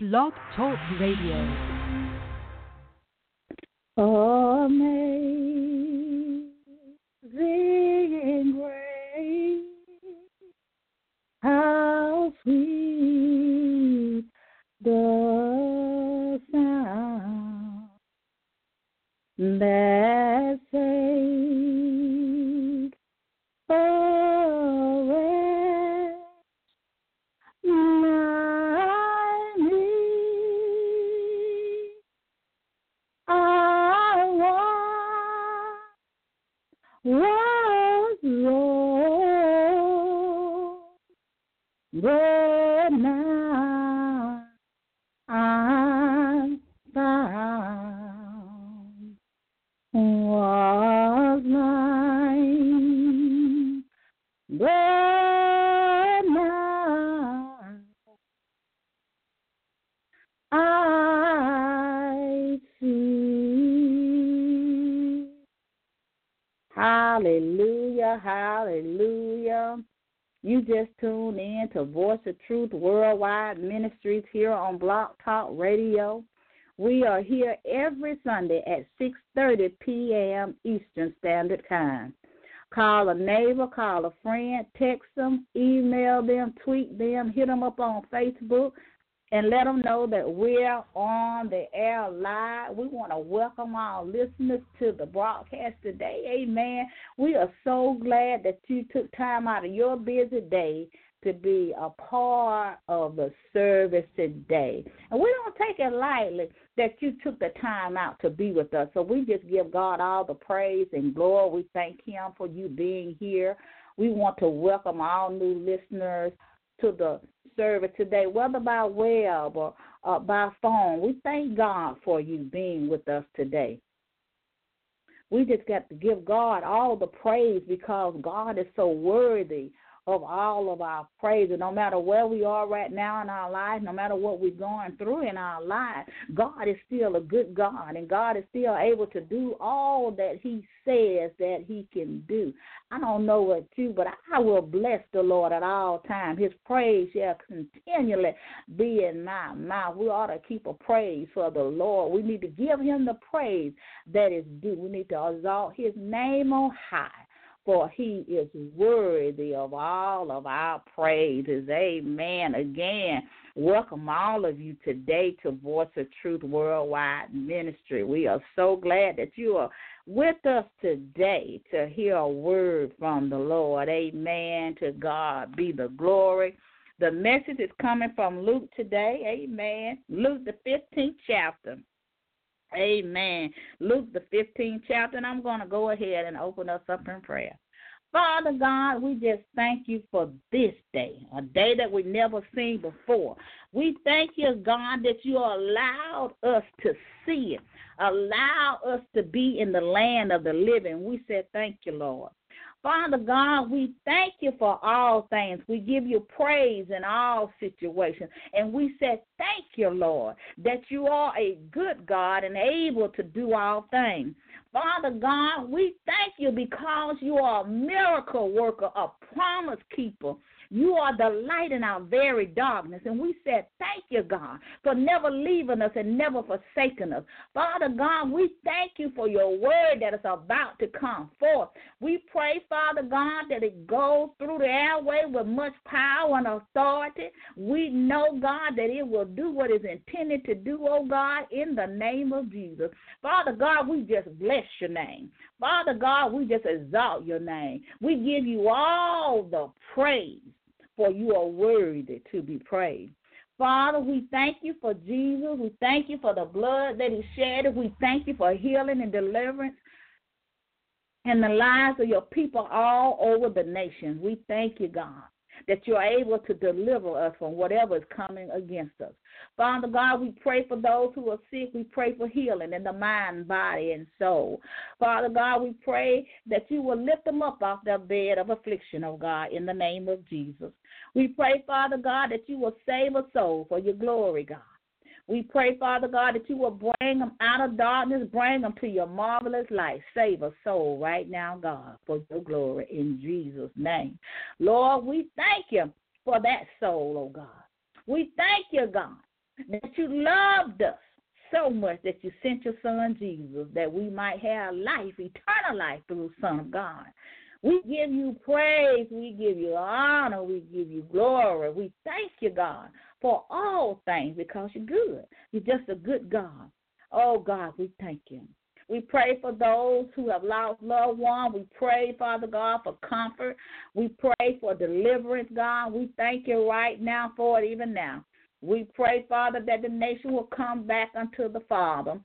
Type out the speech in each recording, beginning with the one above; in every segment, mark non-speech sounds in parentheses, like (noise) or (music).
Blog Talk Radio. Truth Worldwide Ministries here on Blog Talk Radio. We are here every Sunday at 6:30 p.m. Eastern Standard Time. Call a neighbor, call a friend, text them, email them, tweet them, hit them up on Facebook, and let them know that we're on the air live. We want to welcome our listeners to the broadcast today. Amen. We are so glad that you took time out of your busy day to be a part of the service today. And we don't take it lightly that you took the time out to be with us. So we just give God all the praise and glory. We thank Him for you being here. We want to welcome all new listeners to the service today, whether by web or uh, by phone. We thank God for you being with us today. We just got to give God all the praise because God is so worthy of all of our praise. No matter where we are right now in our life, no matter what we're going through in our life, God is still a good God, and God is still able to do all that He says that He can do. I don't know what you, but I will bless the Lord at all times. His praise shall continually be in my mouth. We ought to keep a praise for the Lord. We need to give Him the praise that is due. We need to exalt His name on high for he is worthy of all of our praises. Amen. Again, welcome all of you today to Voice of Truth Worldwide Ministry. We are so glad that you are with us today to hear a word from the Lord. Amen. To God be the glory. The message is coming from Luke today. Amen. Luke, the 15th chapter. Amen. Luke, the 15th chapter, and I'm going to go ahead and open us up in prayer. Father God, we just thank you for this day, a day that we never seen before. We thank you, God, that you allowed us to see it, allow us to be in the land of the living. We said, Thank you, Lord. Father God, we thank you for all things. We give you praise in all situations. And we say, Thank you, Lord, that you are a good God and able to do all things. Father God, we thank you because you are a miracle worker, a promise keeper. You are the light in our very darkness. And we said, Thank you, God, for never leaving us and never forsaking us. Father God, we thank you for your word that is about to come forth. We pray, Father God, that it goes through the airway with much power and authority. We know, God, that it will do what is intended to do, oh God, in the name of Jesus. Father God, we just bless your name. Father God, we just exalt your name. We give you all the praise for you are worthy to be praised. Father, we thank you for Jesus. We thank you for the blood that he shed. We thank you for healing and deliverance in the lives of your people all over the nation. We thank you, God, that you're able to deliver us from whatever is coming against us. Father God, we pray for those who are sick. We pray for healing in the mind, body, and soul. Father God, we pray that you will lift them up off their bed of affliction, oh God, in the name of Jesus. We pray, Father God, that you will save a soul for your glory, God. We pray, Father God, that you will bring them out of darkness, bring them to your marvelous light. Save a soul right now, God, for your glory in Jesus' name. Lord, we thank you for that soul, oh God. We thank you, God, that you loved us so much that you sent your son Jesus that we might have life, eternal life through the Son of God. We give you praise, we give you honor, we give you glory. We thank you, God, for all things because you're good. You're just a good God. Oh, God, we thank you. We pray for those who have lost loved ones. We pray, Father God, for comfort. We pray for deliverance, God. We thank you right now for it, even now. We pray, Father, that the nation will come back unto the Father,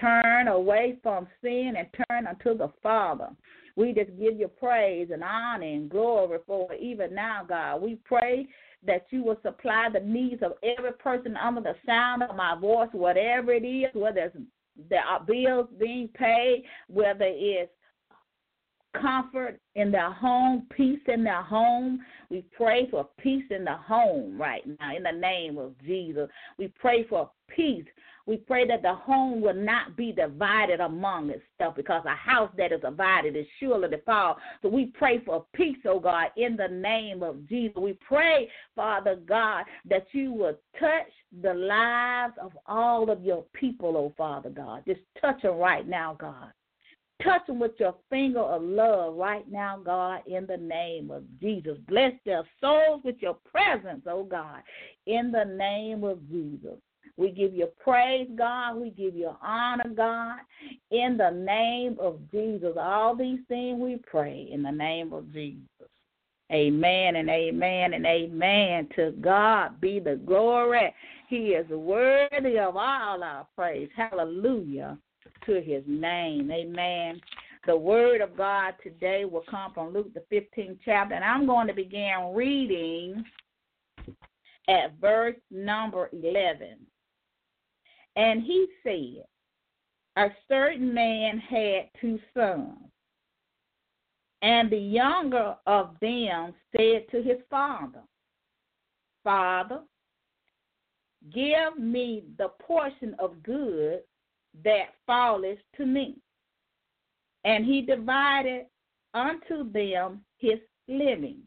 turn away from sin and turn unto the Father. We just give you praise and honor and glory for even now, God. We pray that you will supply the needs of every person under the sound of my voice, whatever it is, whether there are bills being paid, whether it's comfort in their home, peace in their home. We pray for peace in the home right now in the name of Jesus. We pray for peace. We pray that the home will not be divided among itself because a house that is divided is surely to fall. So we pray for peace, oh God, in the name of Jesus. We pray, Father God, that you will touch the lives of all of your people, oh Father God. Just touch them right now, God. Touch them with your finger of love right now, God, in the name of Jesus. Bless their souls with your presence, oh God, in the name of Jesus. We give you praise, God. We give you honor, God, in the name of Jesus. All these things we pray in the name of Jesus. Amen and amen and amen. To God be the glory. He is worthy of all our praise. Hallelujah to his name. Amen. The word of God today will come from Luke, the 15th chapter, and I'm going to begin reading at verse number 11. And he said, A certain man had two sons. And the younger of them said to his father, Father, give me the portion of good that falleth to me. And he divided unto them his living.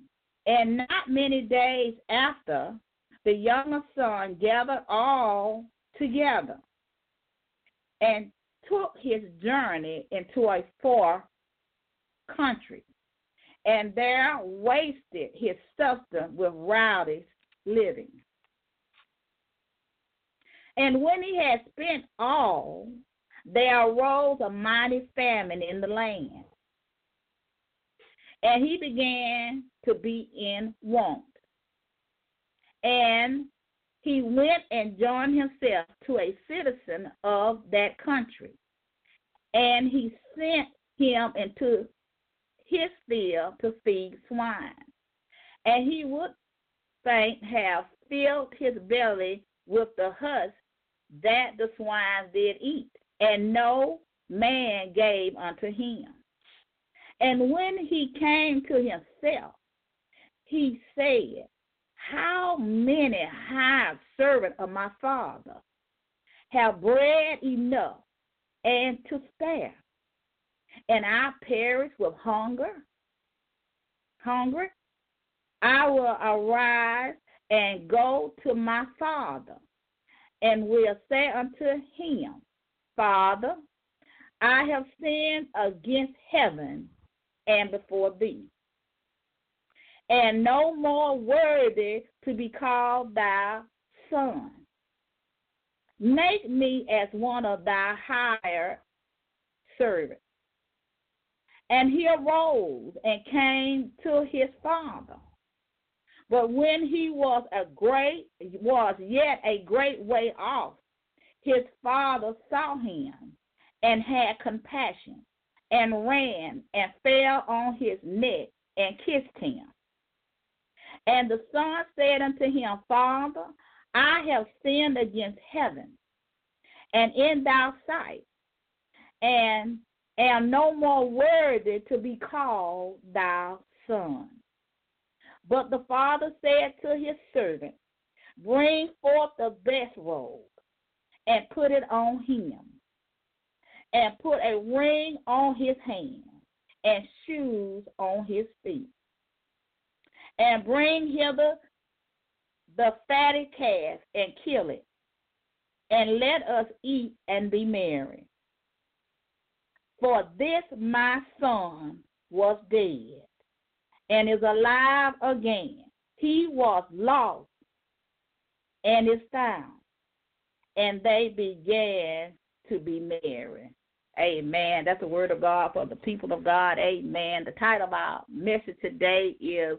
And not many days after, the younger son gathered all together and took his journey into a far country, and there wasted his substance with rowdy living. And when he had spent all, there arose a mighty famine in the land. And he began to be in want. And he went and joined himself to a citizen of that country. And he sent him into his field to feed swine. And he would faint have filled his belly with the husk that the swine did eat, and no man gave unto him. And when he came to himself, he said, How many hired servants of my father have bread enough and to spare, and I perish with hunger? Hungry? I will arise and go to my father and will say unto him, Father, I have sinned against heaven and before thee, and no more worthy to be called thy son. Make me as one of thy higher servants. And he arose and came to his father. But when he was a great was yet a great way off, his father saw him and had compassion and ran and fell on his neck and kissed him. And the son said unto him, Father, I have sinned against heaven and in thy sight, and am no more worthy to be called thy son. But the father said to his servant, Bring forth the best robe and put it on him, and put a ring on his hand and shoes on his feet. And bring hither the fatted calf and kill it, and let us eat and be merry. For this my son was dead and is alive again. He was lost and is found. And they began to be merry. Amen. That's the word of God for the people of God. Amen. The title of our message today is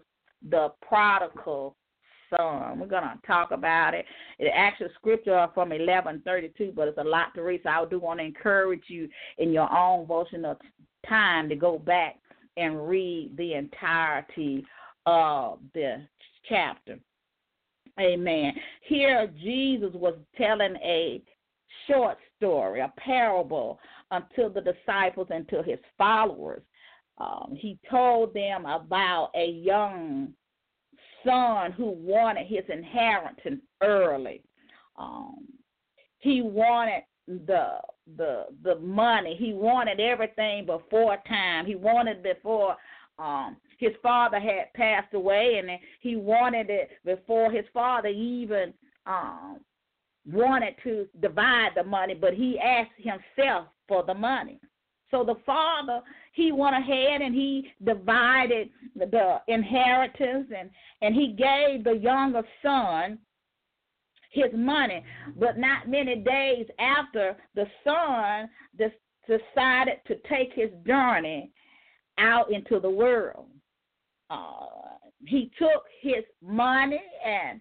The Prodigal Son. We're going to talk about it. The actual scripture from 1132, but it's a lot to read, so I do want to encourage you in your own devotional time to go back and read the entirety of the chapter. Amen. Here, Jesus was telling a short story, a parable unto the disciples and to his followers. Um, he told them about a young son who wanted his inheritance early. Um, he wanted the the the money. He wanted everything before time. He wanted before um his father had passed away and he wanted it before his father even um wanted to divide the money, but he asked himself for the money. So the father, he went ahead and he divided the inheritance and, and he gave the younger son his money. But not many days after, the son decided to take his journey out into the world. Uh, he took his money and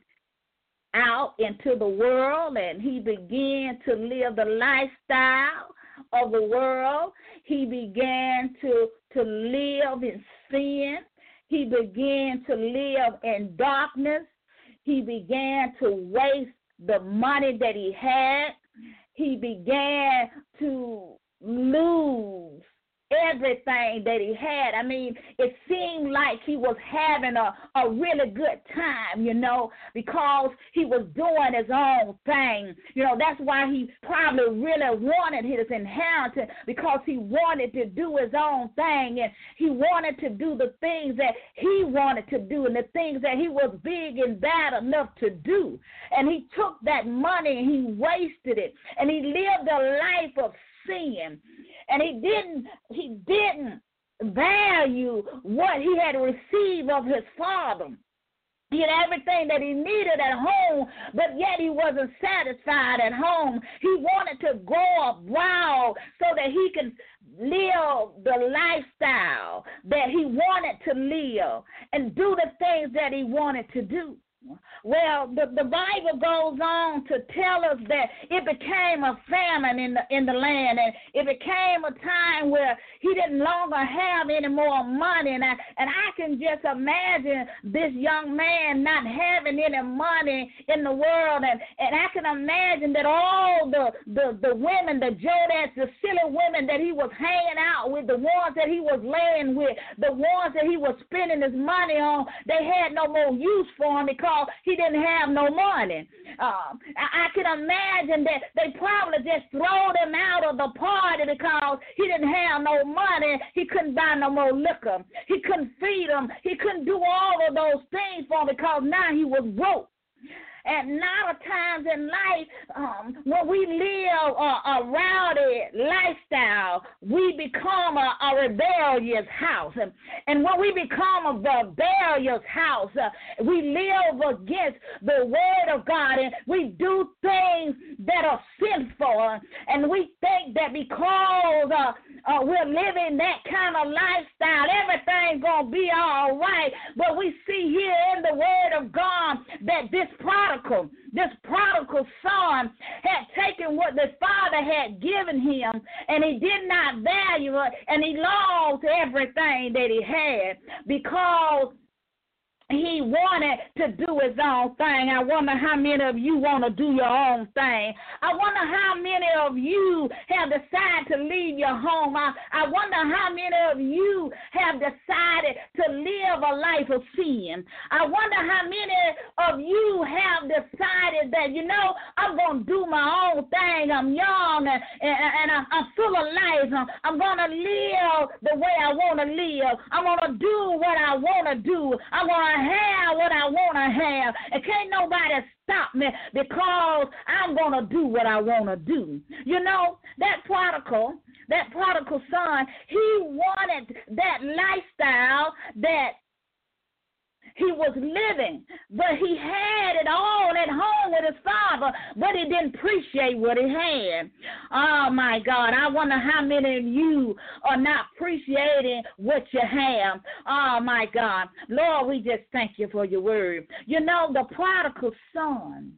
out into the world and he began to live the lifestyle of the world. He began to, to live in sin. He began to live in darkness. He began to waste the money that he had. He began to lose everything that he had. I mean, it seemed like he was having a, a really good time, you know, because he was doing his own thing. You know, that's why he probably really wanted his inheritance because he wanted to do his own thing and he wanted to do the things that he wanted to do and the things that he was big and bad enough to do. And he took that money and he wasted it and he lived a life of sin and he didn't he didn't value what he had received of his father. He had everything that he needed at home, but yet he wasn't satisfied at home. He wanted to grow up wild so that he could live the lifestyle that he wanted to live and do the things that he wanted to do. Well, the, the Bible goes on to tell us that it became a famine in the in the land, and it became a time where he didn't longer have any more money, and I, and I can just imagine this young man not having any money in the world, and and I can imagine that all the the the women, the Jodas, the silly women that he was hanging out with, the ones that he was laying with, the ones that he was spending his money on, they had no more use for him because because he didn't have no money. Um, I, I can imagine that they probably just throw him out of the party because he didn't have no money. He couldn't buy no more liquor. He couldn't feed him. He couldn't do all of those things for him because now he was broke. And lot of times in life, um, when we live a, a rowdy lifestyle, we become a, a rebellious house. And, and when we become a rebellious house, uh, we live against the word of God and we do things that are sinful. And we think that because uh, uh, we're living that kind of lifestyle, everything's going to be all right. But we see here in the word of God that this product prodigal, this prodigal son had taken what the father had given him and he did not value it and he lost everything that he had because he wanted to do his own thing. I wonder how many of you want to do your own thing. I wonder how many of you have decided to leave your home. I, I wonder how many of you have decided to live a life of sin. I wonder how many of you have decided that, you know, I'm going to do my own thing. I'm young and, and, and I'm, I'm full of life. I'm, I'm going to live the way I want to live. I'm going to do what I want to do. I'm going to have what I want to have. And can't nobody stop me because I'm going to do what I want to do. You know, that prodigal, that prodigal son, he wanted that lifestyle that he was living, but he had it all at home with his father, but he didn't appreciate what he had. Oh my God, I wonder how many of you are not appreciating what you have. Oh my God, Lord, we just thank you for your word. You know, the prodigal son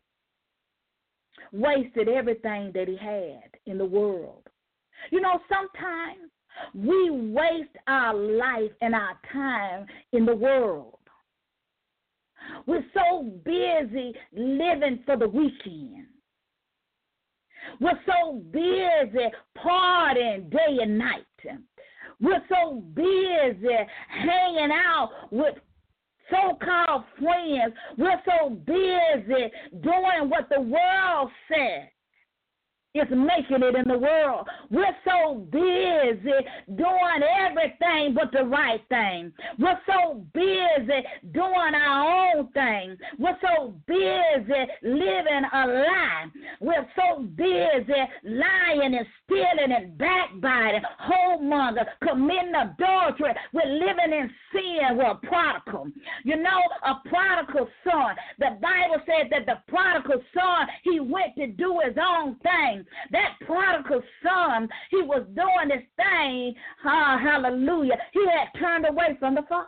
wasted everything that he had in the world. You know, sometimes we waste our life and our time in the world. We're so busy living for the weekend. We're so busy partying day and night. We're so busy hanging out with so called friends. We're so busy doing what the world says is making it in the world. We're so busy doing everything but the right thing. We're so busy doing our own thing. We're so busy living a lie. We're so busy lying and stealing and backbiting, whoremonger, committing adultery. We're living in sin. We're a prodigal. You know, a prodigal son. The Bible said that the prodigal son, he went to do his own thing. That prodigal son, he was doing this thing. Ah, hallelujah. He had turned away from the Father.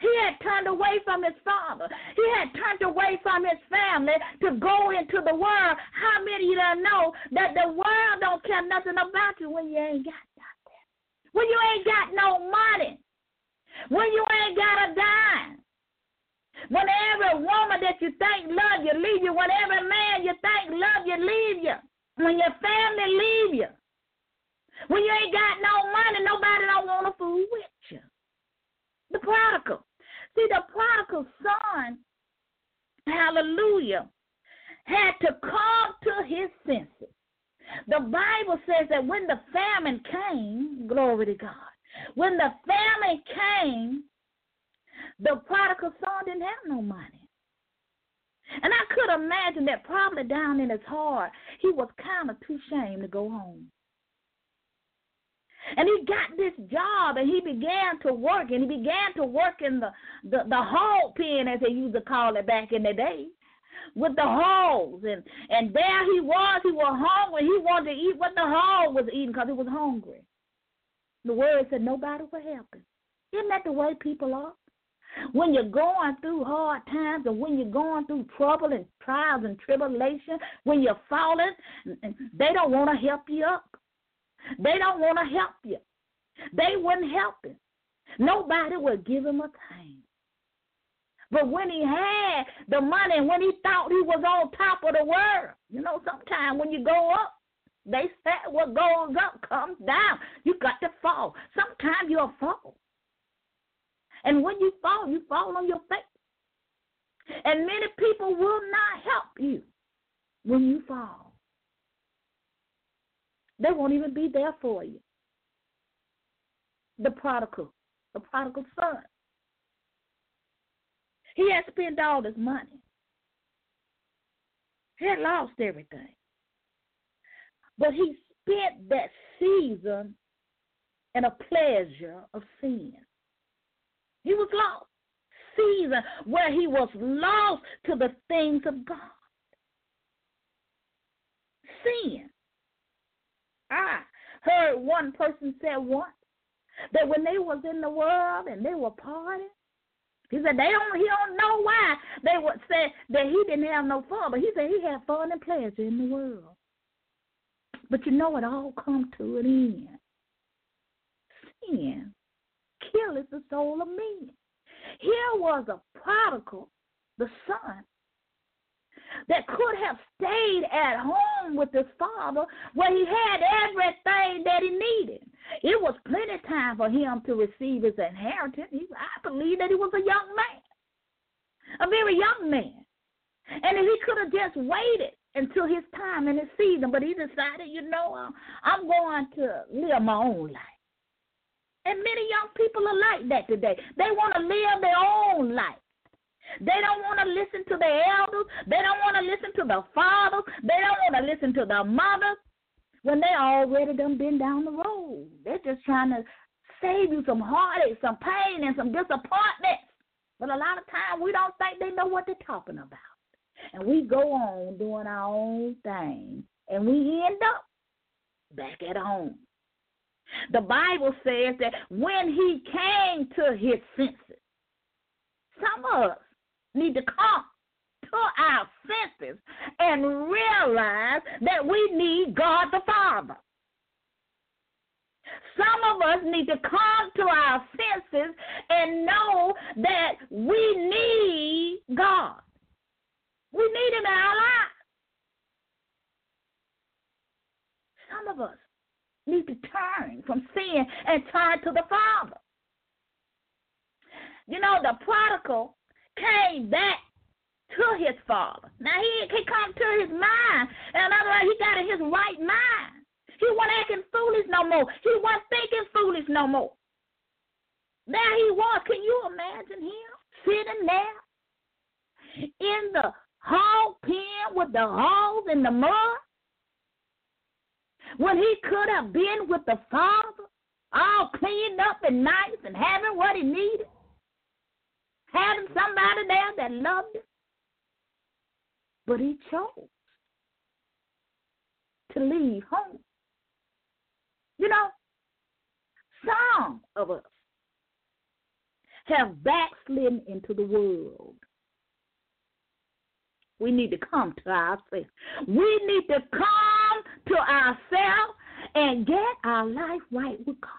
He had turned away from his father. He had turned away from his family to go into the world. How many of you know that the world don't care nothing about you when you ain't got nothing? When you ain't got no money. When you ain't got a dime. When every woman that you think love you leave you, when every man you think love you leave you, when your family leave you, when you ain't got no money, nobody don't want to fool with you. The prodigal. See, the prodigal son, hallelujah, had to come to his senses. The Bible says that when the famine came, glory to God, when the famine came, the prodigal son didn't have no money. And I could imagine that probably down in his heart, he was kind of too ashamed to go home. And he got this job and he began to work and he began to work in the, the, the hog pen as they used to call it back in the day with the hogs. And and there he was he was hungry. He wanted to eat what the hog was eating because he was hungry. The word said nobody will help him. Isn't that the way people are when you're going through hard times and when you're going through trouble and trials and tribulation, when you're falling, they don't want to help you up. They don't want to help you. They wouldn't help him. Nobody would give him a thing. But when he had the money, when he thought he was on top of the world, you know, sometimes when you go up, they say what goes up comes down. You got to fall. Sometimes you'll fall. And when you fall, you fall on your face. And many people will not help you when you fall. They won't even be there for you. The prodigal, the prodigal son. He had spent all his money. He had lost everything. But he spent that season in a pleasure of sin. He was lost. Season where he was lost to the things of God. Sin. I heard one person say once that when they was in the world and they were partying, he said they don't he don't know why they would say that he didn't have no fun, but he said he had fun and pleasure in the world. But you know it all come to an end. Sin killeth the soul of men. Here was a prodigal, the son, that could have stayed at home with his father where he had everything that he needed. It was plenty time for him to receive his inheritance. He, I believe that he was a young man, a very young man. And he could have just waited until his time and his season, but he decided, you know, I'm going to live my own life. And many young people are like that today. They want to live their own life. They don't want to listen to their elders. They don't want to listen to the fathers. They don't want to listen to the mothers when they already done been down the road. They're just trying to save you some heartache, some pain, and some disappointment. But a lot of times we don't think they know what they're talking about. And we go on doing our own thing. And we end up back at home. The Bible says that when he came to his senses, some of us need to come to our senses and realize that we need God the Father. Some of us need to come to our senses and know that we need God. We need Him in our lives. Some of us need to turn from sin and turn to the Father. You know, the prodigal came back to his father. Now he he come to his mind. In other words, he got in his right mind. He wasn't acting foolish no more. He wasn't thinking foolish no more. There he was. Can you imagine him sitting there in the hog pen with the hogs in the mud? When he could have been with the Father, all cleaned up and nice and having what he needed, having somebody there that loved him. But he chose to leave home. You know, some of us have backslidden into the world. We need to come to ourselves. We need to come to ourselves and get our life right with God.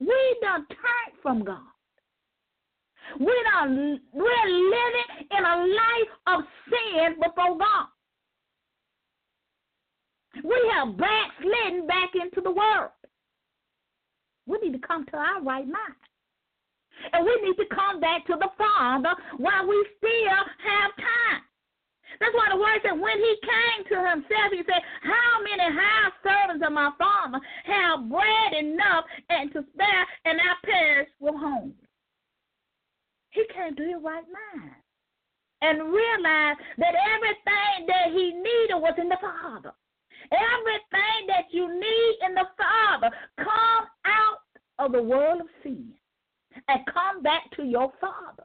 We done turned from God. We done, we're living in a life of sin before God. We have backslidden back into the world. We need to come to our right mind. And we need to come back to the Father while we still have time. That's why the word said, when he came to himself, he said, How many house servants of my father have bread enough and to spare, and I perish with hunger? He came to his right mind and realized that everything that he needed was in the Father. Everything that you need in the Father, come out of the world of sin and come back to your Father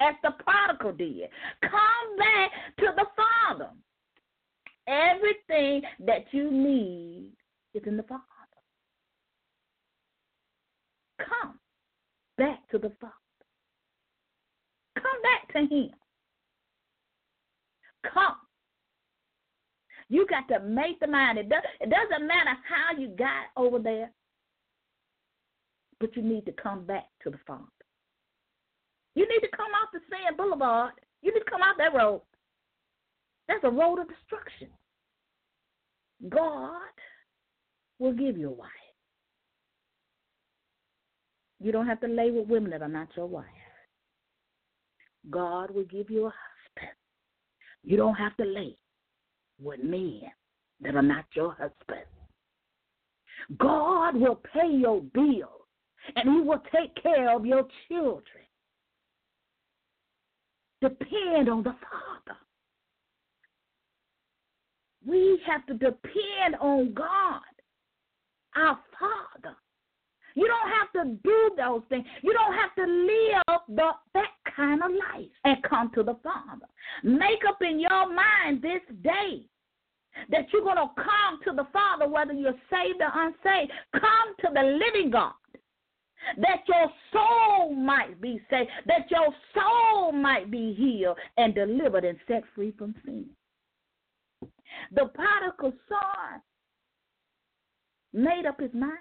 as the prodigal did. Come back to the Father. Everything that you need is in the Father. Come back to the Father. Come back to Him. Come. You got to make the mind. It, does, it doesn't matter how you got over there, but you need to come back to the Father. You need to come off the Sand Boulevard. You need to come off that road. That's a road of destruction. God will give you a wife. You don't have to lay with women that are not your wife. God will give you a husband. You don't have to lay with men that are not your husband. God will pay your bills and He will take care of your children. Depend on the Father. We have to depend on God, our Father. You don't have to do those things. You don't have to live the, that kind of life and come to the Father. Make up in your mind this day that you're going to come to the Father, whether you're saved or unsaved. Come to the living God that your soul might be saved, that your soul might be healed and delivered and set free from sin. The prodigal son made up his mind.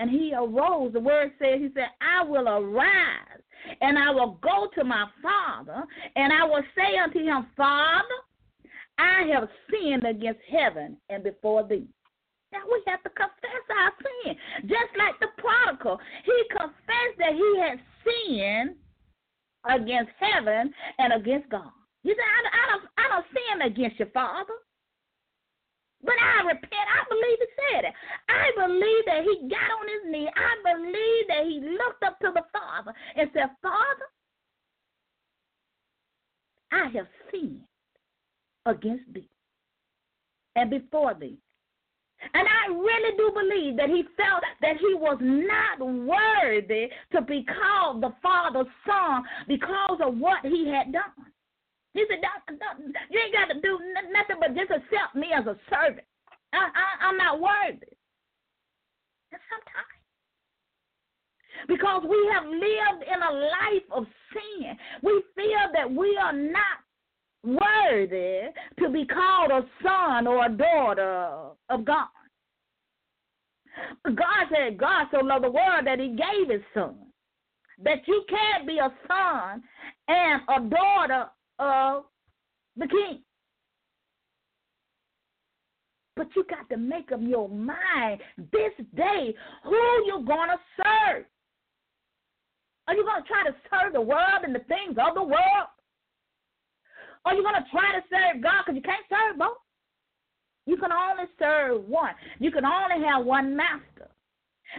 And he arose. The word says, He said, I will arise and I will go to my father and I will say unto him, Father, I have sinned against heaven and before thee. Now we have to confess our sin. Just like the prodigal, he confessed that he had sinned against heaven and against God. He said, I, I, don't, I don't sin against your father. But I repent. I believe he said it. I believe that he got on his knee. I believe that he looked up to the Father and said, Father, I have sinned against thee and before thee. And I really do believe that he felt that he was not worthy to be called the Father's son because of what he had done. He said, You ain't got to do nothing but just accept me as a servant. I, I, I'm not worthy. And sometimes. Because we have lived in a life of sin, we feel that we are not worthy to be called a son or a daughter of God. God said, God so loved the world that he gave his son. That you can't be a son and a daughter of the king. But you got to make up your mind this day who you're going to serve. Are you going to try to serve the world and the things of the world? Are you going to try to serve God because you can't serve both? You can only serve one. You can only have one master.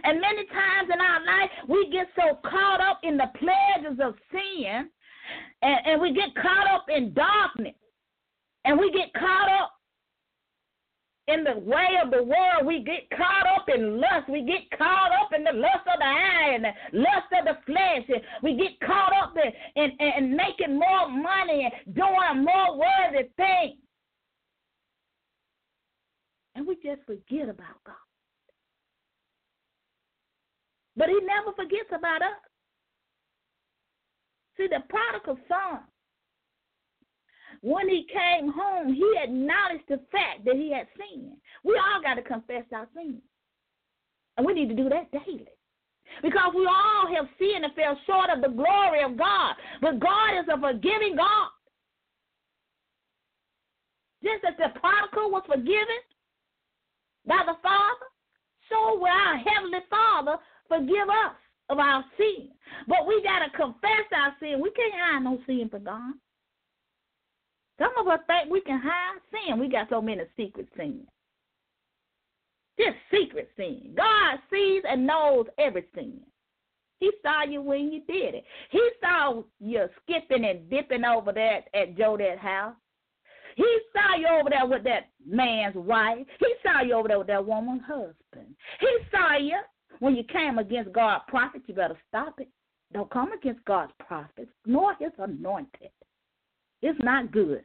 And many times in our life, we get so caught up in the pleasures of sin, and, and we get caught up in darkness, and we get caught up in the way of the world. We get caught up in lust. We get caught up in the lust of the eye and the lust of the flesh. We get caught up in, in, in making more money and doing more worthy things. And we just forget about God. But he never forgets about us. See, the prodigal son, when he came home, he acknowledged the fact that he had sinned. We all got to confess our sins. And we need to do that daily. Because we all have sinned and fell short of the glory of God. But God is a forgiving God. Just as the prodigal was forgiven by the Father, so will our Heavenly Father forgive us of our sin. But we got to confess our sin. We can't hide no sin from God. Some of us think we can hide sin. We got so many secret sins. Just secret sin. God sees and knows everything. He saw you when you did it. He saw you skipping and dipping over there at Jodette's house. He saw you over there with that man's wife. He saw you over there with that woman's husband. He saw you when you came against God's prophet. You better stop it. Don't come against God's prophets, nor his anointed. It's not good.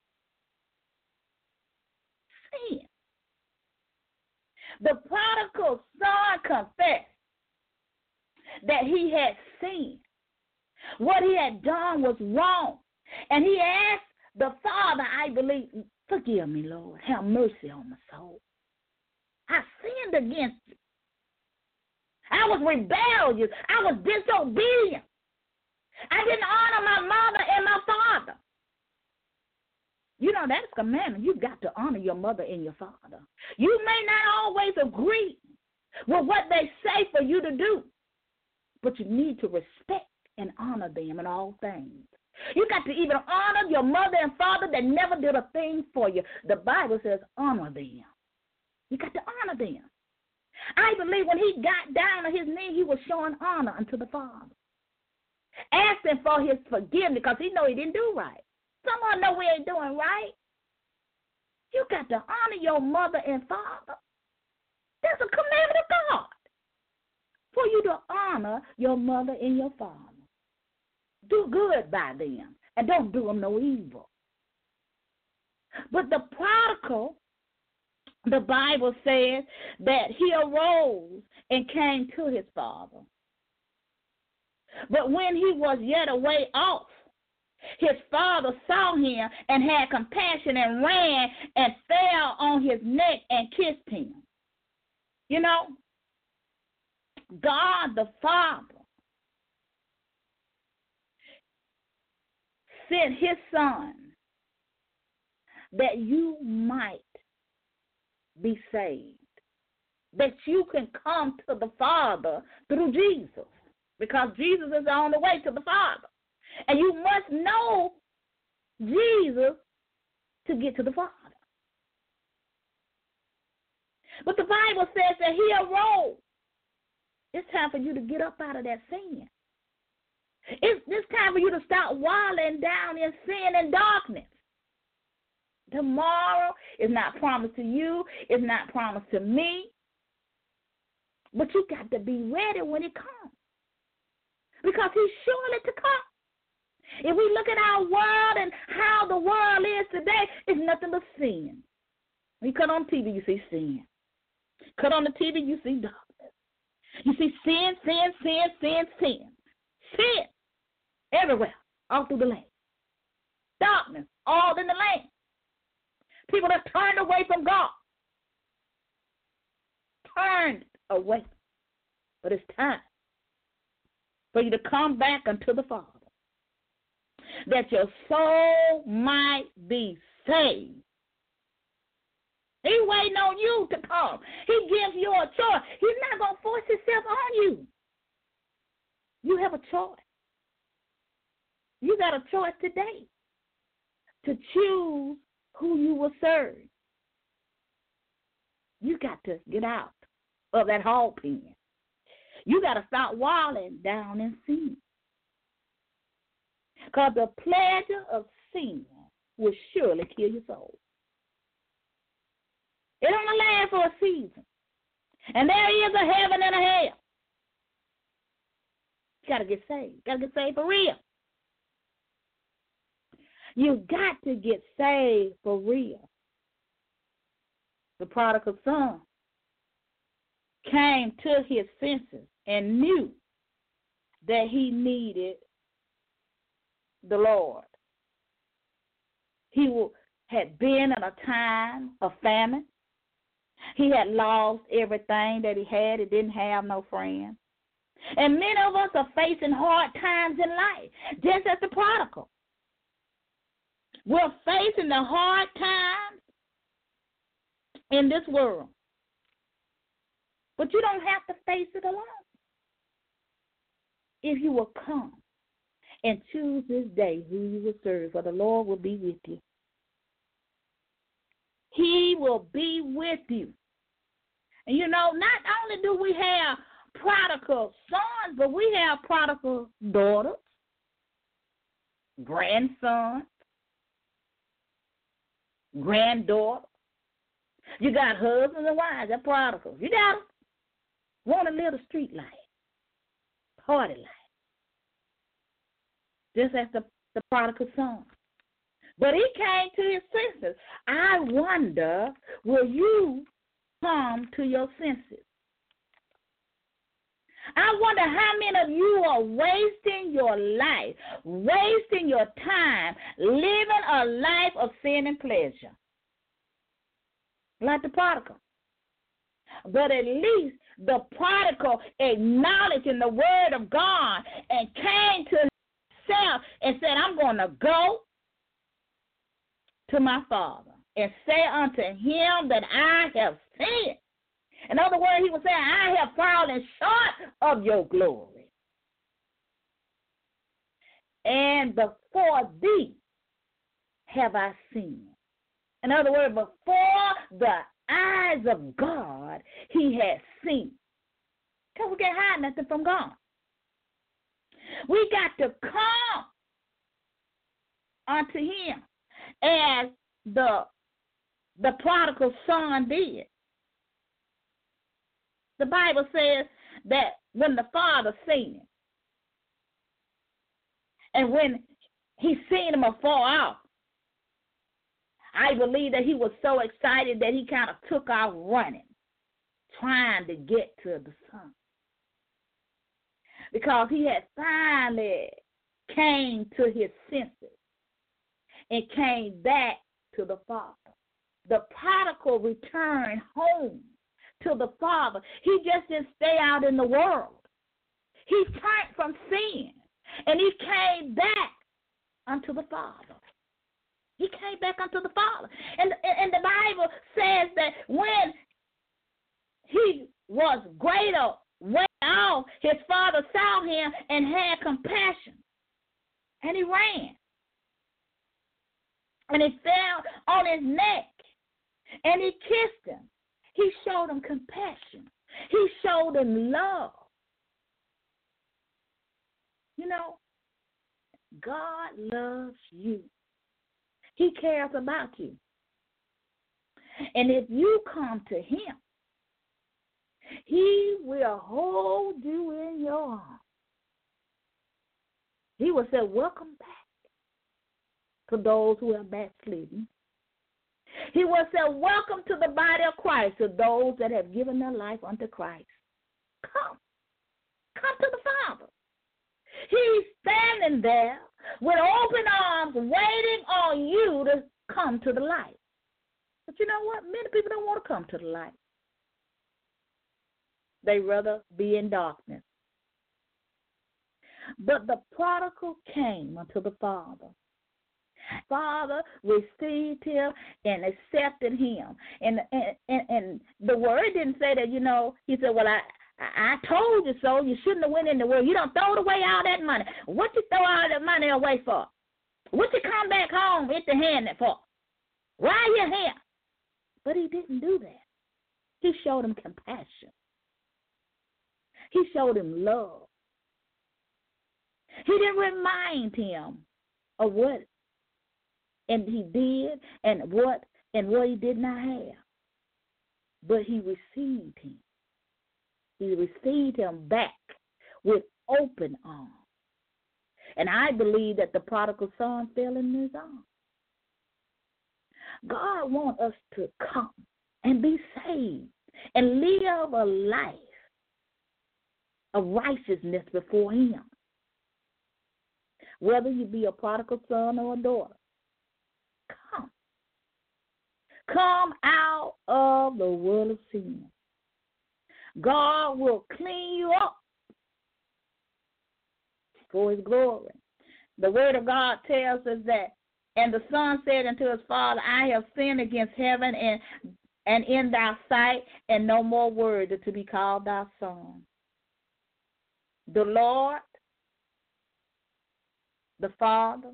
Sin. The prodigal son confessed that he had sinned. What he had done was wrong. And he asked the Father, I believe, forgive me, Lord. Have mercy on my soul. I sinned against you. I was rebellious. I was disobedient. I didn't honor my mother and my father. You know, that's a commandment. You've got to honor your mother and your father. You may not always agree with what they say for you to do, but you need to respect and honor them in all things. You got to even honor your mother and father that never did a thing for you. The Bible says honor them. You got to honor them. I believe when he got down on his knee, he was showing honor unto the Father, asking for his forgiveness because he know he didn't do right. Someone know we ain't doing right. You got to honor your mother and father. That's a commandment of God for you to honor your mother and your father. Do good by them and don't do them no evil. But the prodigal, the Bible says that he arose and came to his father. But when he was yet a way off, his father saw him and had compassion and ran and fell on his neck and kissed him. You know, God the Father sent his son that you might be saved, that you can come to the Father through Jesus, because Jesus is on the way to the Father. And you must know Jesus to get to the Father. But the Bible says that he arose. It's time for you to get up out of that sin. It's, time for you to stop wallowing down in sin and darkness. Tomorrow is not promised to you, it's not promised to me. But you got to be ready when it comes. Because he's surely to come. If we look at our world and how the world is today, it's nothing but sin. When you cut on TV, you see sin. Cut on the TV, you see darkness. You see sin, sin, sin, sin, sin. Sin everywhere, all through the land. Darkness, all in the land. People have turned away from God. Turned away. But it's time for you to come back unto the Father that your soul might be saved. He waiting on you to come. He gives you a choice. He's not going to force himself on you. You have a choice. You got a choice today to choose who you will serve. You got to get out of that hog pen. You got to stop walling down in sin. Because the pleasure of sin will surely kill your soul. It only lasts for a season. And there is a heaven and a hell. You got to get saved. You got to get saved for real. You got to get saved for real. The prodigal son came to his senses and knew that he needed the Lord. He had been in a time of famine. He had lost everything that he had. He didn't have no friends. And many of us are facing hard times in life, just as the prodigal. We're facing the hard times in this world. But you don't have to face it alone. If you will come and choose this day who you will serve, for the Lord will be with you. He will be with you. And you know, not only do we have prodigal sons, but we have prodigal daughters, grandsons, granddaughter. You got husbands and wives, they're prodigals. You got them. Want to live the street life, party life. Just as the, the prodigal son. But he came to his senses. I wonder, will you come to your senses? I wonder how many of you are wasting your life, wasting your time, living a life of sin and pleasure. Like the prodigal. But at least the prodigal acknowledged in the word of God and came to himself and said, I'm going to go to my father and say unto him that I have sinned in other words, he was saying, I have fallen short of your glory. And before thee have I seen. In other words, before the eyes of God, he has seen. Because we can't hide nothing from God. We got to come unto him as the the prodigal son did. The Bible says that when the father seen him, and when he seen him afar off, I believe that he was so excited that he kind of took off running, trying to get to the son. Because he had finally came to his senses and came back to the father. The prodigal returned home to the Father. He just didn't stay out in the world. He turned from sin and he came back unto the Father. He came back unto the Father. And, and the Bible says that when he was greater way his father saw him and had compassion. And he ran. And he fell on his neck. And he kissed him He showed him compassion. He showed him love. You know, God loves you. He cares about you. And if you come to Him, He will hold you in your arms. He will say, Welcome back to those who are backslidden. He will say, Welcome to the body of Christ, to those that have given their life unto Christ. Come. Come to the Father. He's standing there with open arms, waiting on you to come to the light. But you know what? Many people don't want to come to the light. They rather be in darkness. But the prodigal came unto the Father. Father received him and accepted him. And, and and and the word didn't say that, you know, he said, Well I I told you so. You shouldn't have went in the world. You don't throw away all that money. What you throw all that money away for? What you come back home empty handed for? Why you here? But he didn't do that. He showed him compassion. He showed him love. He didn't remind him of what and he did and what and what he did not have. But he received him. He received him back with open arms. And I believe that the prodigal son fell in his arms. God wants us to come and be saved and live a life of righteousness before Him. Whether you be a prodigal son or a daughter, come. Come out of the world of sin. God will clean you up for his glory. The word of God tells us that, and the son said unto his father, I have sinned against heaven and and in thy sight, and no more worthy to be called thy son. The Lord, the Father,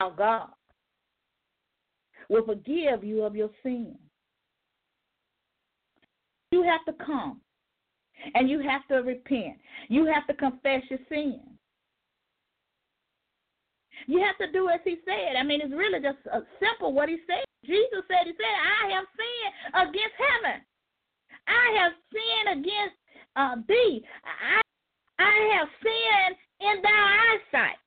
our God, will forgive you of your sin. You have to come and you have to repent. You have to confess your sin. You have to do as he said. I mean, it's really just simple what he said. Jesus said, He said, I have sinned against heaven. I have sinned against uh, thee. I, I have sinned in thy eyesight.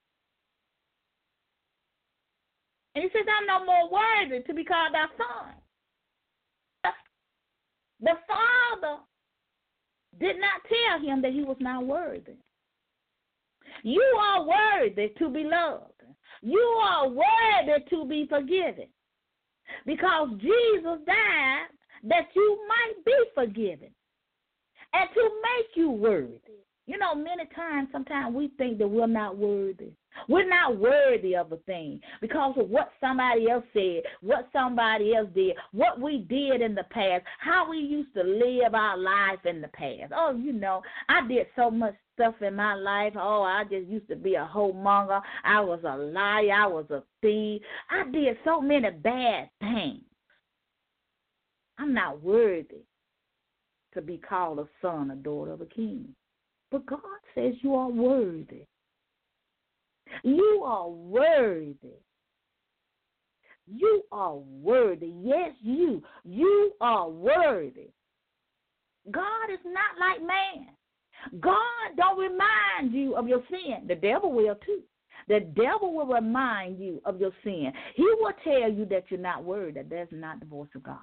And he says, I'm no more worthy to be called thy son. The Father did not tell him that he was not worthy. You are worthy to be loved. You are worthy to be forgiven. Because Jesus died that you might be forgiven and to make you worthy. You know, many times, sometimes we think that we're not worthy. We're not worthy of a thing because of what somebody else said, what somebody else did, what we did in the past, how we used to live our life in the past. Oh, you know, I did so much stuff in my life. Oh, I just used to be a whoremonger. I was a liar. I was a thief. I did so many bad things. I'm not worthy to be called a son or daughter of a king. But God says you are worthy. You are worthy. You are worthy. Yes, you. You are worthy. God is not like man. God don't remind you of your sin. The devil will too. The devil will remind you of your sin. He will tell you that you're not worthy. That that's not the voice of God.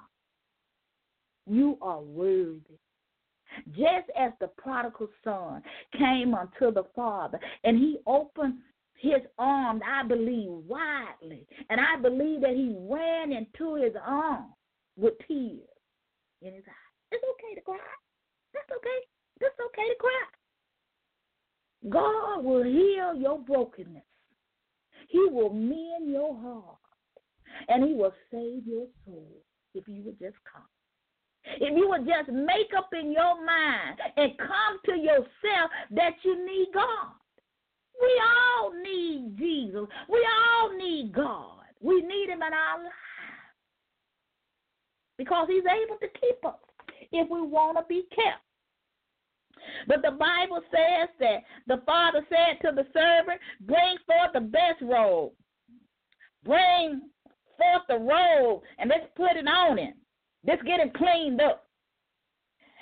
You are worthy. Just as the prodigal son came unto the father and he opened his arms, I believe, widely. And I believe that he ran into his arms with tears in his eyes. It's okay to cry. That's okay. That's okay to cry. God will heal your brokenness. He will mend your heart. And he will save your soul if you would just come. If you would just make up in your mind and come to yourself that you need God. We all need Jesus. We all need God. We need him in our lives. Because he's able to keep us. if we want to be kept. But the Bible says that the father said to the servant, Bring forth the best robe. Bring forth the robe and let's put it on him. Let's get him cleaned up.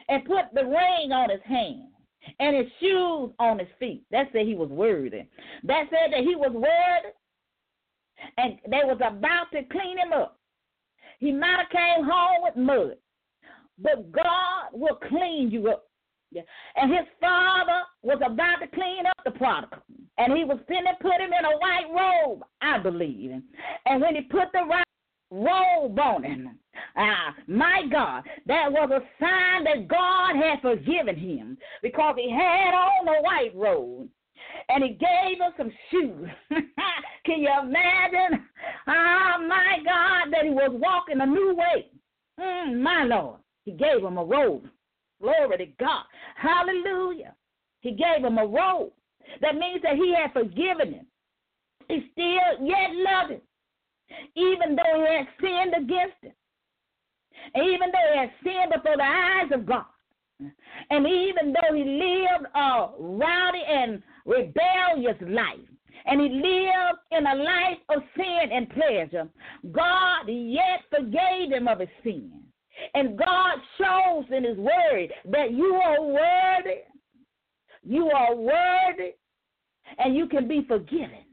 And put the ring on his hand and his shoes on his feet. That said he was worthy. That said that he was worthy and they was about to clean him up. He might have came home with mud, but God will clean you up. And his father was about to clean up the prodigal. And he was finna put him in a white robe, I believe. And when he put the right robe on him, ah, my God, that was a sign that God had forgiven him because he had on the white robe and he gave him some shoes. (laughs) Can you imagine? Oh my God, that he was walking a new way. Mm, my Lord, he gave him a robe. Glory to God. Hallelujah. He gave him a robe. That means that he had forgiven him. He still yet loved him, even though he had sinned against him. Even though he had sinned before the eyes of God. And even though he lived a rowdy and rebellious life, and he lived in a life of sin and pleasure, God yet forgave him of his sin. And God shows in his word that you are worthy. You are worthy, and you can be forgiven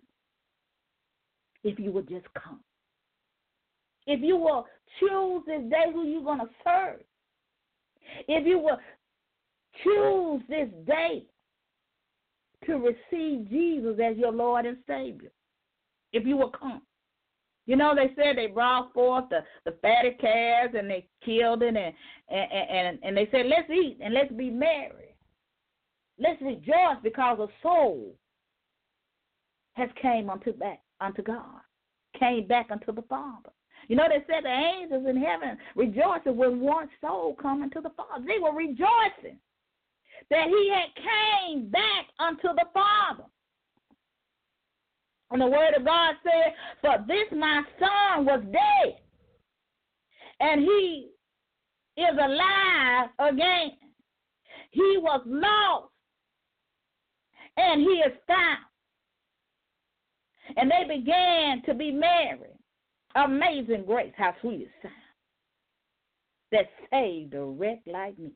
if you will just come. If you will choose this day who you're going to serve. If you will choose this day to receive Jesus as your Lord and Savior, if you will come. You know, they said they brought forth the, the fatty calves and they killed it and, and, and, and they said, let's eat and let's be merry. Let's rejoice because a soul has came unto back unto God, came back unto the Father. You know, they said the angels in heaven rejoicing when one soul coming to the Father. They were rejoicing that he had came back unto the Father. And the word of God said, For this my son was dead, and he is alive again. He was lost, and he is found. And they began to be married. Amazing grace, how sweet it sounds. That saved a wreck like me.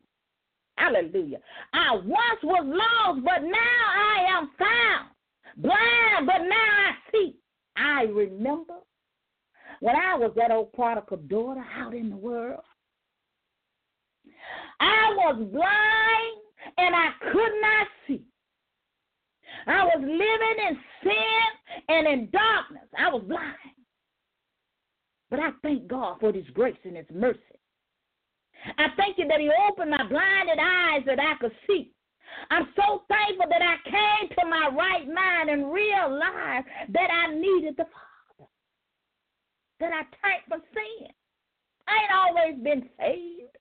Hallelujah. I once was lost, but now I am found. Blind, but now I see. I remember when I was that old prodigal daughter out in the world. I was blind and I could not see. I was living in sin and in darkness. I was blind. But I thank God for His grace and His mercy. I thank you that He opened my blinded eyes that I could see. I'm so thankful that I came to my right mind and realized that I needed the Father, that I turned from sin. I ain't always been saved.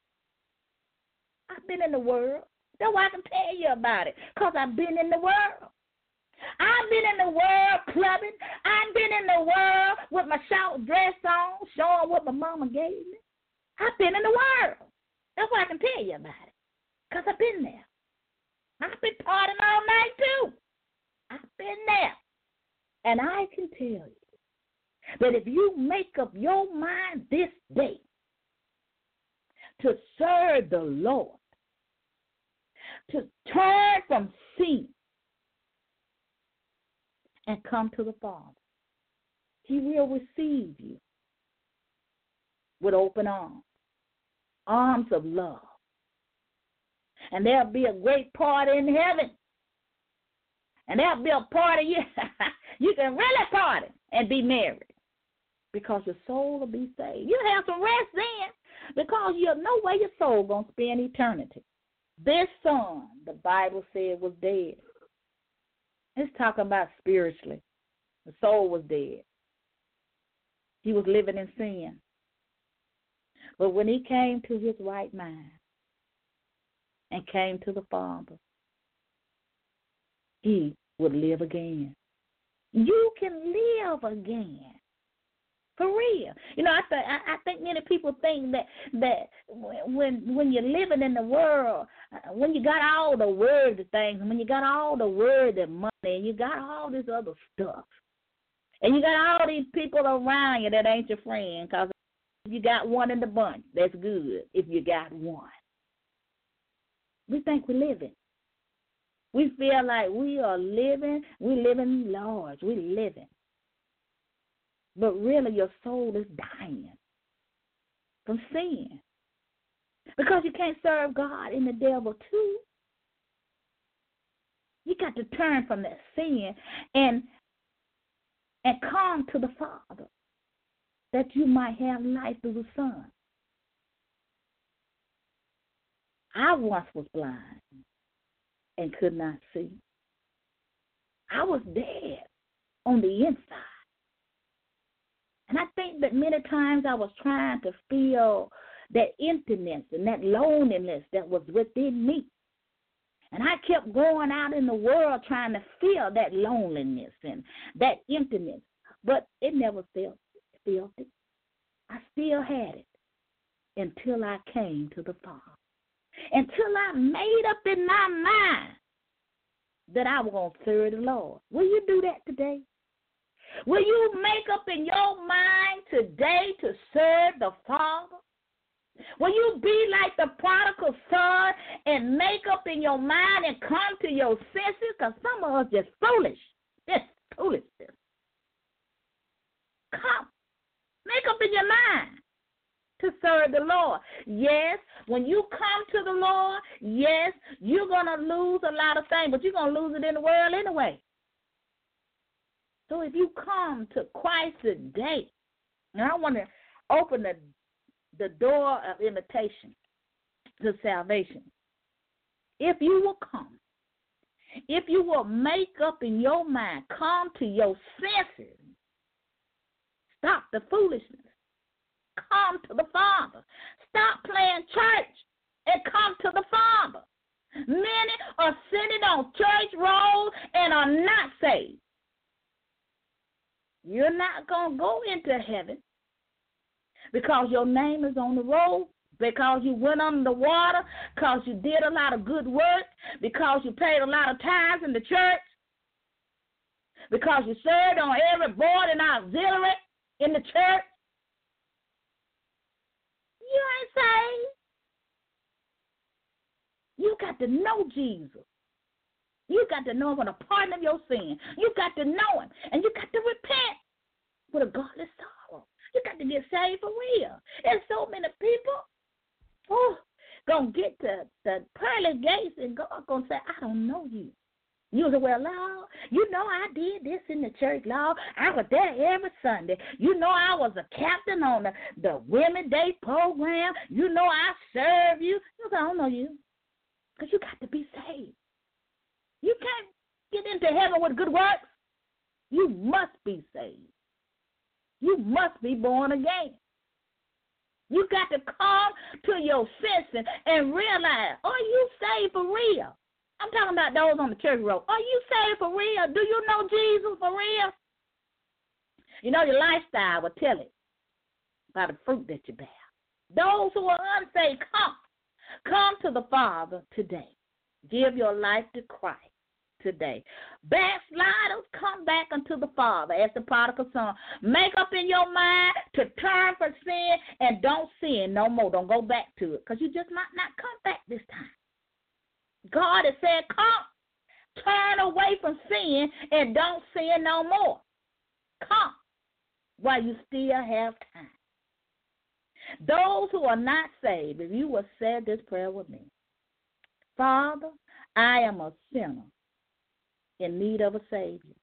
I've been in the world. That's why I can tell you about it, because I've been in the world. I've been in the world clubbing. I've been in the world with my short dress on, showing what my mama gave me. I've been in the world. That's why I can tell you about it, because I've been there. I've been partying all night too. I've been there. And I can tell you that if you make up your mind this day to serve the Lord, to turn from sin and come to the Father, He will receive you with open arms, arms of love and there'll be a great party in heaven. And there'll be a party (laughs) you you can really party and be married. Because your soul will be saved. You'll have some rest then. Because you know where your soul gonna spend eternity. This son, the Bible said, was dead. It's talking about spiritually. The soul was dead. He was living in sin. But when he came to his right mind, and came to the Father, he would live again. You can live again. For real. You know, I, th- I think many people think that that when when you're living in the world, uh, when you got all the worldly things, and when you got all the worldly money, and you got all this other stuff, and you got all these people around you that ain't your friend, cause you got one in the bunch, that's good. If you got one, we think we're living. We feel like we are living, we living large, we living. But really your soul is dying from sin. Because you can't serve God and the devil too. You got to turn from that sin and and come to the Father that you might have life through the Son. I once was blind and could not see. I was dead on the inside. And I think that many times I was trying to feel that emptiness and that loneliness that was within me. And I kept going out in the world trying to feel that loneliness and that emptiness. But it never felt, felt it. I still had it until I came to the Father until I made up in my mind that I was going to serve the Lord. Will you do that today? Will you make up in your mind today to serve the Father? Will you be like the prodigal son and make up in your mind and come to your senses? Because some of us just foolish. Just foolishness. Come. Make up in your mind to serve the Lord. Yes, when you come to the Lord, yes, you're going to lose a lot of things, but you're going to lose it in the world anyway. So if you come to Christ today, and I want to open the, the door of invitation to salvation. If you will come, if you will make up in your mind, come to your senses, stop the foolishness come to the Father. Stop playing church and come to the Father. Many are sitting on church rolls and are not saved. You're not going to go into heaven because your name is on the roll, because you went under the water, because you did a lot of good work, because you paid a lot of tithes in the church, because you served on every board and auxiliary in the church, you ain't saved. You got to know Jesus. You got to know him for the pardon of your sin. You got to know him. And you got to repent with a godly sorrow. You got to get saved for real. And so many people, oh, gonna get to the pearly gates and God gonna say, I don't know you. You say, well, Lord, you know I did this in the church, Lord. I was there every Sunday. You know I was a captain on the, the Women Day program. You know I serve you. You say, I don't know you. Because you got to be saved. You can't get into heaven with good works. You must be saved. You must be born again. You got to come to your senses and realize, are you saved for real? I'm talking about those on the church road. Are you saved for real? Do you know Jesus for real? You know, your lifestyle will tell it by the fruit that you bear. Those who are unsaved, come. Come to the Father today. Give your life to Christ today. Backsliders, come back unto the Father as the prodigal son. Make up in your mind to turn from sin and don't sin no more. Don't go back to it because you just might not come back this time. God has said, Come, turn away from sin and don't sin no more. Come while you still have time. Those who are not saved, if you will say this prayer with me Father, I am a sinner in need of a Savior.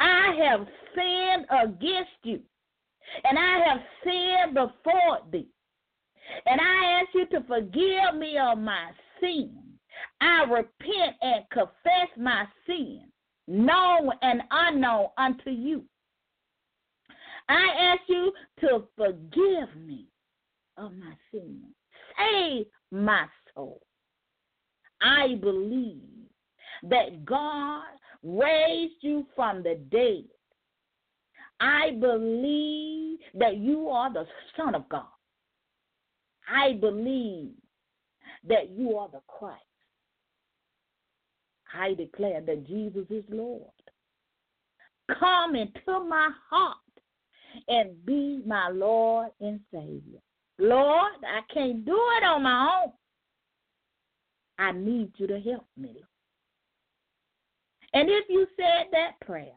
I have sinned against you, and I have sinned before thee. And I ask you to forgive me of my sin. I repent and confess my sin, known and unknown unto you. I ask you to forgive me of my sin. Save my soul. I believe that God raised you from the dead. I believe that you are the Son of God. I believe that you are the Christ. I declare that Jesus is Lord. Come into my heart and be my Lord and Savior. Lord, I can't do it on my own. I need you to help me. And if you said that prayer,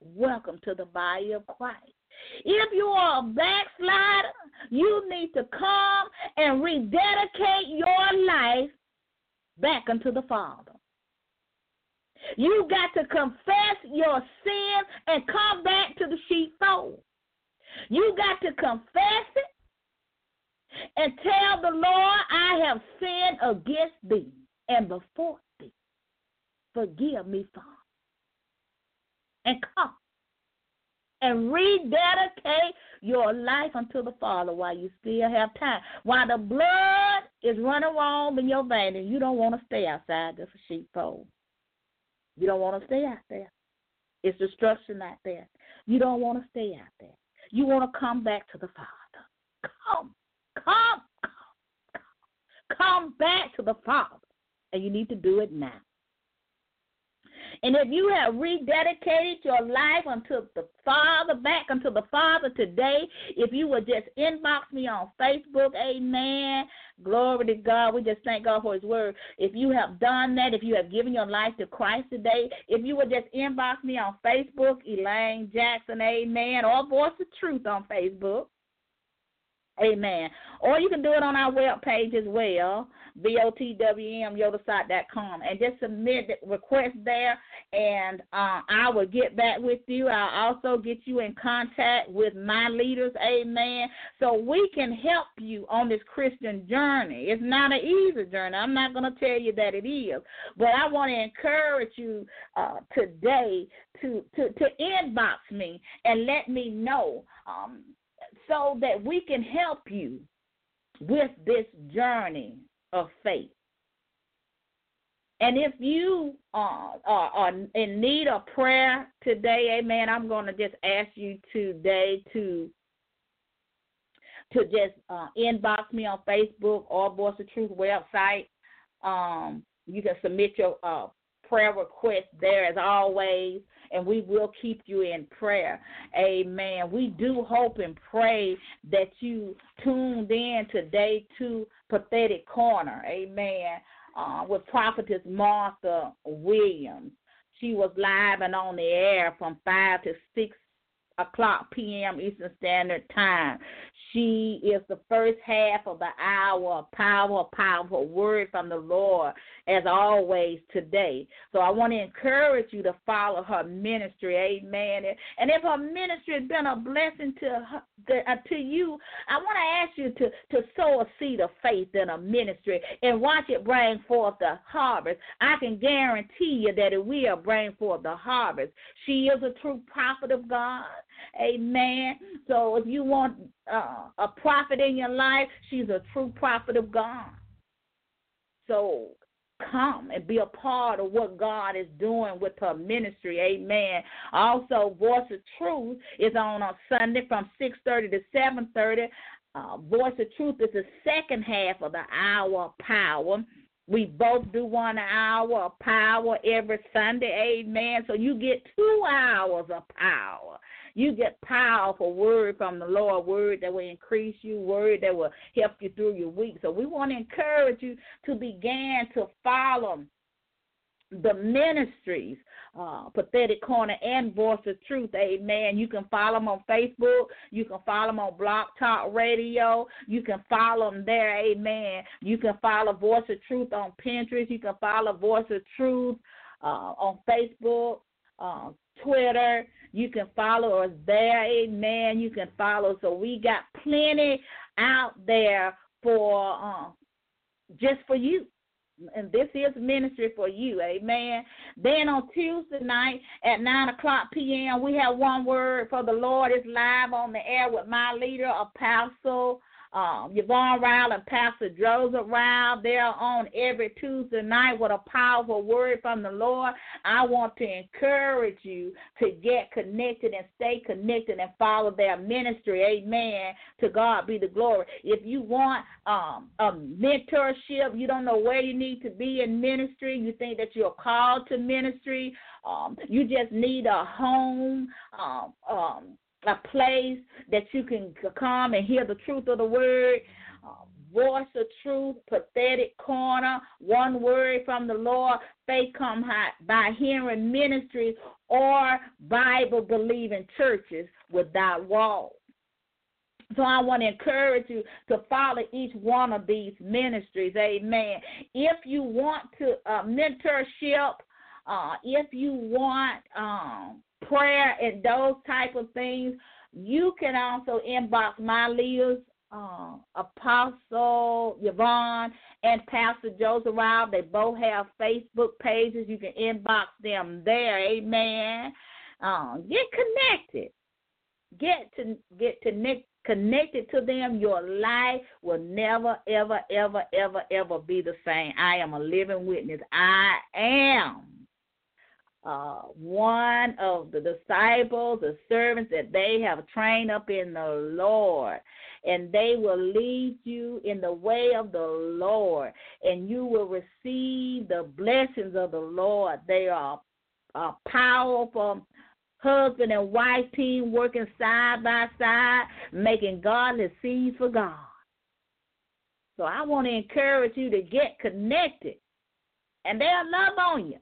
welcome to the body of Christ. If you are a backslider, you need to come and rededicate your life back unto the Father. You got to confess your sin and come back to the sheepfold. You got to confess it and tell the Lord, I have sinned against thee and before. Forgive me, Father. And come and rededicate your life unto the Father while you still have time. While the blood is running warm in your veins and you don't want to stay outside the sheepfold. You don't want to stay out there. It's destruction out there. You don't want to stay out there. You want to come back to the Father. Come, come, come, come back to the Father. And you need to do it now. And if you have rededicated your life unto the Father, back unto the Father today, if you would just inbox me on Facebook, amen. Glory to God. We just thank God for His word. If you have done that, if you have given your life to Christ today, if you would just inbox me on Facebook, Elaine Jackson, amen, or Voice of Truth on Facebook. Amen. Or you can do it on our web page as well, com, and just submit the request there, and uh, I will get back with you. I'll also get you in contact with my leaders, amen, so we can help you on this Christian journey. It's not an easy journey. I'm not going to tell you that it is, but I want to encourage you uh, today to, to, to inbox me and let me know. Um, so that we can help you with this journey of faith. And if you are, are, are, in need of prayer today, amen, I'm going to just ask you today to to just uh, inbox me on Facebook or Voice of Truth website. Um, you can submit your uh, prayer request there as always and we will keep you in prayer. Amen. We do hope and pray that you tuned in today to Prophetic Corner. Amen. Uh, with prophetess Martha Williams. She was live and on the air from 5 to 6 o'clock p.m. Eastern Standard Time. She is the first half of the hour, of power, powerful word from the Lord, as always today. So I want to encourage you to follow her ministry, amen. And if her ministry has been a blessing to her, uh, to you, I want to ask you to to sow a seed of faith in a ministry and watch it bring forth the harvest. I can guarantee you that it will bring forth the harvest. She is a true prophet of God. Amen. So if you want uh, a prophet in your life, she's a true prophet of God. So come and be a part of what God is doing with her ministry. Amen. Also, Voice of Truth is on on Sunday from 6:30 to 7:30. Uh, Voice of Truth is the second half of the hour of power. We both do one hour of power every Sunday. Amen. So you get two hours of power. You get powerful word from the Lord, word that will increase you, word that will help you through your week. So we want to encourage you to begin to follow the ministries, uh, Prophetic Corner and Voice of Truth. Amen. You can follow them on Facebook. You can follow them on Blog Talk Radio. You can follow them there. Amen. You can follow Voice of Truth on Pinterest. You can follow Voice of Truth uh, on Facebook, uh, Twitter. You can follow us there. Amen. You can follow. So we got plenty out there for uh, just for you. And this is ministry for you, amen. Then on Tuesday night at 9 o'clock p.m., we have one word for the Lord. It's live on the air with my leader, Apostle um, Yvonne Ryle and Pastor Joseph Ryle. They're on every Tuesday night with a powerful word from the Lord. I want to encourage you to get connected and stay connected and follow their ministry. Amen. To God be the glory. If you want um, a mentorship, you don't know where you need to be in ministry, you think that you're called to ministry, um, you just need a home. Um, um, a place that you can come and hear the truth of the word. Uh, voice of truth, prophetic corner, one word from the Lord. Faith come hot by hearing ministries or Bible believing churches without walls. So I want to encourage you to follow each one of these ministries. Amen. If you want to uh, mentorship, uh, if you want um, prayer and those type of things, you can also inbox my leaders, uh, Apostle Yvonne and Pastor Joseph Ryle. They both have Facebook pages. You can inbox them there. Amen. Uh, get connected. Get to get to connected to them, your life will never, ever, ever, ever, ever be the same. I am a living witness. I am uh, one of the disciples, the servants that they have trained up in the Lord. And they will lead you in the way of the Lord, and you will receive the blessings of the Lord. They are a powerful husband and wife team working side by side, making godly seeds for God. So I want to encourage you to get connected, and they'll love on you.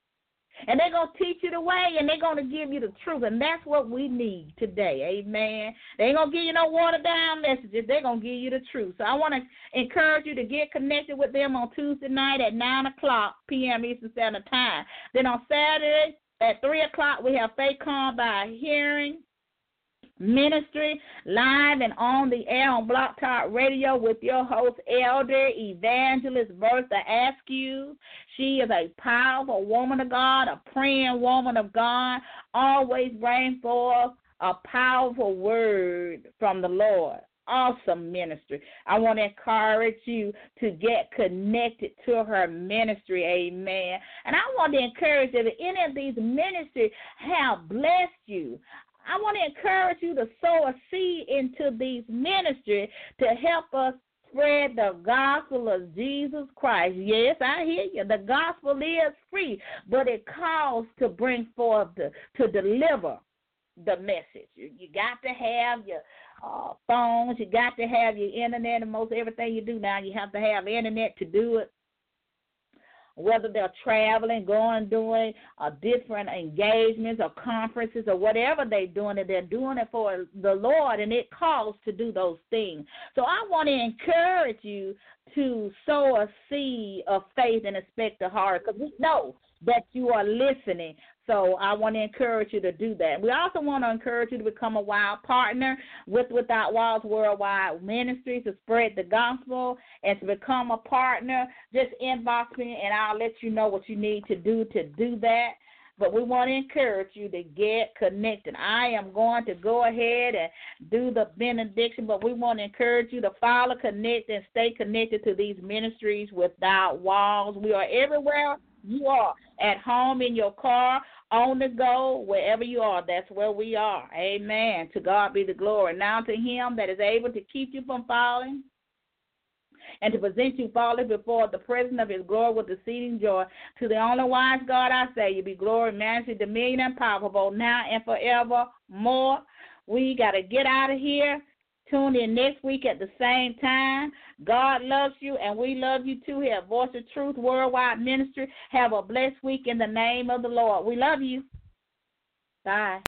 And they're going to teach you the way and they're going to give you the truth. And that's what we need today. Amen. They ain't going to give you no watered down messages. They're going to give you the truth. So I want to encourage you to get connected with them on Tuesday night at 9 o'clock p.m. Eastern Standard Time. Then on Saturday at 3 o'clock, we have Faith Come by Hearing ministry live and on the air on Blog Talk Radio with your host, Elder Evangelist Bertha Askew. She is a powerful woman of God, a praying woman of God, always bring forth a powerful word from the Lord. Awesome ministry. I want to encourage you to get connected to her ministry. Amen. And I want to encourage you that any of these ministries have blessed you. I want to encourage you to sow a seed into these ministries to help us spread the gospel of Jesus Christ. Yes, I hear you. The gospel is free, but it calls to bring forth the, to deliver the message. You, you got to have your uh, phones. You got to have your internet, and most everything you do now, you have to have internet to do it whether they're traveling, going, doing uh, different engagements or conferences or whatever they're doing, and they're doing it for the Lord, and it calls to do those things. So I want to encourage you to sow a seed of faith and expect the heart, because we know that you are listening so I want to encourage you to do that. We also want to encourage you to become a wild partner with Without Walls Worldwide Ministries to spread the gospel and to become a partner. Just inbox me and I'll let you know what you need to do to do that. But we want to encourage you to get connected. I am going to go ahead and do the benediction, but we want to encourage you to follow, connect, and stay connected to these ministries without walls. We are everywhere you are at home, in your car, on the go, wherever you are. That's where we are. Amen. To God be the glory. Now to Him that is able to keep you from falling and to present you faultless before the presence of his glory with exceeding joy. To the only wise God I say, you be glory, majesty, dominion, and power, both now and forevermore. We got to get out of here. Tune in next week at the same time. God loves you, and we love you too here Voice of Truth Worldwide Ministry. Have a blessed week in the name of the Lord. We love you. Bye.